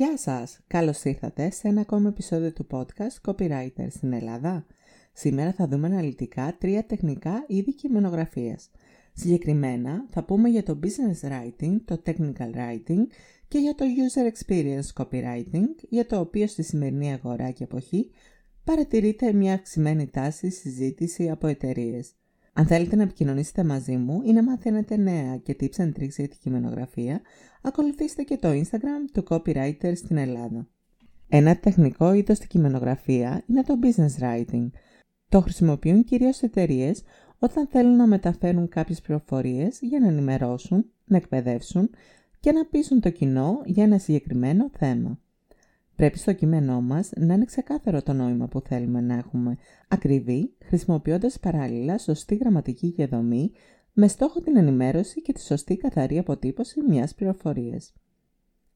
Γεια σας! Καλώς ήρθατε σε ένα ακόμα επεισόδιο του podcast Copywriter στην Ελλάδα. Σήμερα θα δούμε αναλυτικά τρία τεχνικά είδη κειμενογραφίας. Συγκεκριμένα θα πούμε για το business writing, το technical writing και για το user experience copywriting, για το οποίο στη σημερινή αγορά και εποχή παρατηρείται μια αυξημένη τάση συζήτηση από εταιρείες. Αν θέλετε να επικοινωνήσετε μαζί μου ή να μαθαίνετε νέα και tips and tricks για τη κειμενογραφία, ακολουθήστε και το Instagram του Copywriter στην Ελλάδα. Ένα τεχνικό είδος στη κειμενογραφία είναι το business writing. Το χρησιμοποιούν κυρίως εταιρείες όταν θέλουν να μεταφέρουν κάποιες πληροφορίες για να ενημερώσουν, να εκπαιδεύσουν και να πείσουν το κοινό για ένα συγκεκριμένο θέμα. Πρέπει στο κείμενό μας να είναι ξεκάθαρο το νόημα που θέλουμε να έχουμε, ακριβή, χρησιμοποιώντας παράλληλα σωστή γραμματική και δομή, με στόχο την ενημέρωση και τη σωστή καθαρή αποτύπωση μιας πληροφορίας.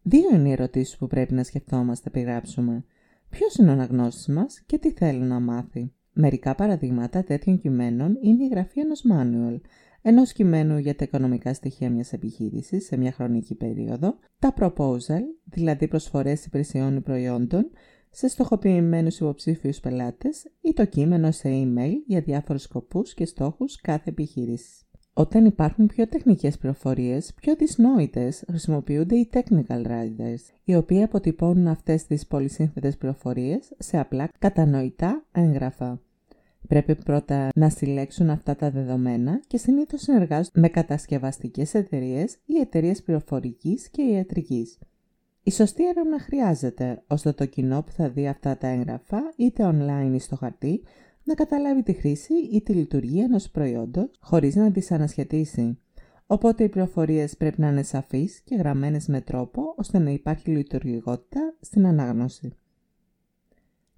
Δύο είναι οι ερωτήσεις που πρέπει να σκεφτόμαστε περιγράψουμε. Ποιος είναι ο αναγνώστης μας και τι θέλει να μάθει. Μερικά παραδείγματα τέτοιων κειμένων είναι η γραφή ενός manual, ενό κειμένου για τα οικονομικά στοιχεία μιας επιχείρησης σε μια χρονική περίοδο, τα proposal, δηλαδή προσφορές υπηρεσιών ή προϊόντων, σε στοχοποιημένους υποψήφιους πελάτες ή το κείμενο σε email για διάφορους σκοπούς και στόχους κάθε επιχείρησης. Όταν υπάρχουν πιο τεχνικές πληροφορίες, πιο δυσνόητες, χρησιμοποιούνται οι technical writers, οι οποίοι αποτυπώνουν αυτές τις πολυσύνθετες πληροφορίες σε απλά κατανοητά έγγραφα. Πρέπει πρώτα να συλλέξουν αυτά τα δεδομένα και συνήθως συνεργάζονται με κατασκευαστικές εταιρείες ή εταιρείες πληροφορικής και ιατρικής. Η σωστή έρευνα χρειάζεται ώστε το κοινό που θα δει αυτά τα έγγραφα είτε online ή στο χαρτί να καταλάβει τη χρήση ή τη λειτουργία ενός προϊόντος χωρίς να τις ανασχετήσει. Οπότε οι πληροφορίες πρέπει να είναι σαφείς και γραμμένες με τρόπο ώστε να υπάρχει λειτουργικότητα στην ανάγνωση.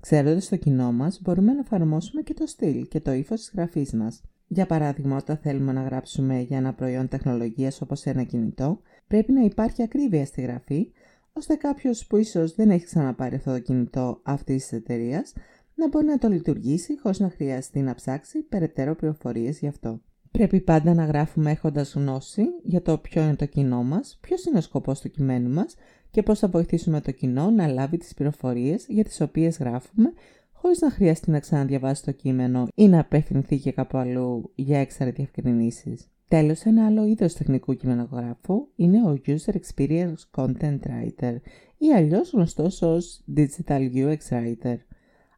Ξέροντα το κοινό μας, μπορούμε να εφαρμόσουμε και το στυλ και το ύφος της γραφής μας. Για παράδειγμα, όταν θέλουμε να γράψουμε για ένα προϊόν τεχνολογίας όπως ένα κινητό, πρέπει να υπάρχει ακρίβεια στη γραφή, ώστε κάποιος που ίσως δεν έχει ξαναπάρει αυτό το κινητό αυτής της εταιρείας να μπορεί να το λειτουργήσει χωρίς να χρειαστεί να ψάξει περαιτέρω πληροφορίες γι' αυτό. Πρέπει πάντα να γράφουμε έχοντας γνώση για το ποιο είναι το κοινό μας, ποιος είναι ο σκοπός του κειμένου μας και πώς θα βοηθήσουμε το κοινό να λάβει τις πληροφορίες για τις οποίες γράφουμε χωρίς να χρειαστεί να ξαναδιαβάσει το κείμενο ή να απευθυνθεί και κάπου αλλού για έξτρα διευκρινήσεις. Τέλος, ένα άλλο είδος τεχνικού κειμενογράφου είναι ο User Experience Content Writer ή αλλιώς γνωστός ως Digital UX Writer.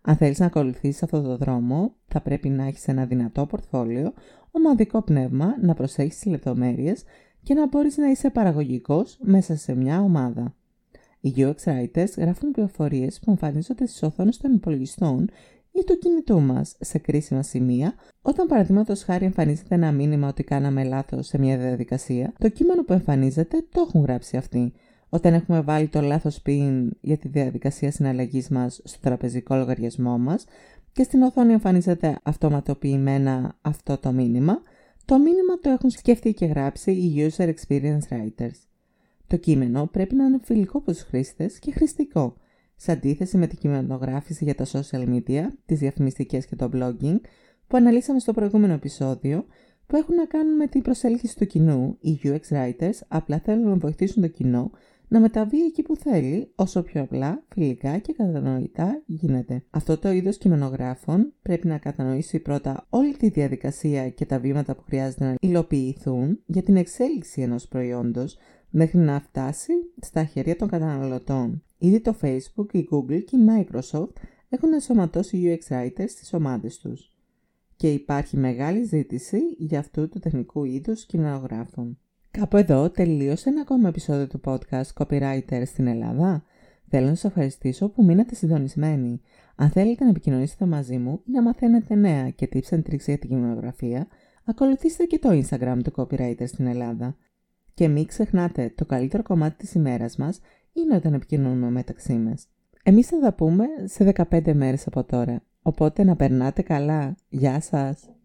Αν θέλεις να ακολουθήσεις αυτό το δρόμο, θα πρέπει να έχεις ένα δυνατό πορτφόλιο, ομαδικό πνεύμα, να προσέχεις τις λεπτομέρειες και να μπορείς να είσαι παραγωγικός μέσα σε μια ομάδα. Οι UX Writers γράφουν πληροφορίες που εμφανίζονται στις οθόνες των υπολογιστών ή του κινητού μας σε κρίσιμα σημεία, όταν παραδείγματος χάρη εμφανίζεται ένα μήνυμα ότι κάναμε λάθος σε μια διαδικασία, το κείμενο που εμφανίζεται το έχουν γράψει αυτοί. Όταν έχουμε βάλει το λάθος pin για τη διαδικασία συναλλαγής μας στο τραπεζικό λογαριασμό μας και στην οθόνη εμφανίζεται αυτοματοποιημένα αυτό το μήνυμα, το μήνυμα το έχουν σκεφτεί και γράψει οι User Experience Writers. Το κείμενο πρέπει να είναι φιλικό προς τους χρήστες και χρηστικό, σε αντίθεση με την κειμενογράφηση για τα social media, τις διαφημιστικές και το blogging, που αναλύσαμε στο προηγούμενο επεισόδιο, που έχουν να κάνουν με την προσέλκυση του κοινού. Οι UX writers απλά θέλουν να βοηθήσουν το κοινό να μεταβεί εκεί που θέλει, όσο πιο απλά, φιλικά και κατανοητά γίνεται. Αυτό το είδος κειμενογράφων πρέπει να κατανοήσει πρώτα όλη τη διαδικασία και τα βήματα που χρειάζεται να υλοποιηθούν για την εξέλιξη ενός προϊόντος, μέχρι να φτάσει στα χέρια των καταναλωτών. Ήδη το Facebook, η Google και η Microsoft έχουν ενσωματώσει UX Writers στις ομάδες τους και υπάρχει μεγάλη ζήτηση για αυτού του τεχνικού είδους κοινογράφων. Κάπου εδώ τελείωσε ένα ακόμα επεισόδιο του podcast Copywriter στην Ελλάδα. Θέλω να σας ευχαριστήσω που μείνατε συντονισμένοι. Αν θέλετε να επικοινωνήσετε μαζί μου ή να μαθαίνετε νέα και tips and tricks για την κοινογραφία, ακολουθήστε και το Instagram του Copywriter στην Ελλάδα. Και μην ξεχνάτε, το καλύτερο κομμάτι της ημέρας μας είναι όταν επικοινωνούμε μεταξύ μας. Εμείς θα τα πούμε σε 15 μέρες από τώρα, οπότε να περνάτε καλά. Γεια σας!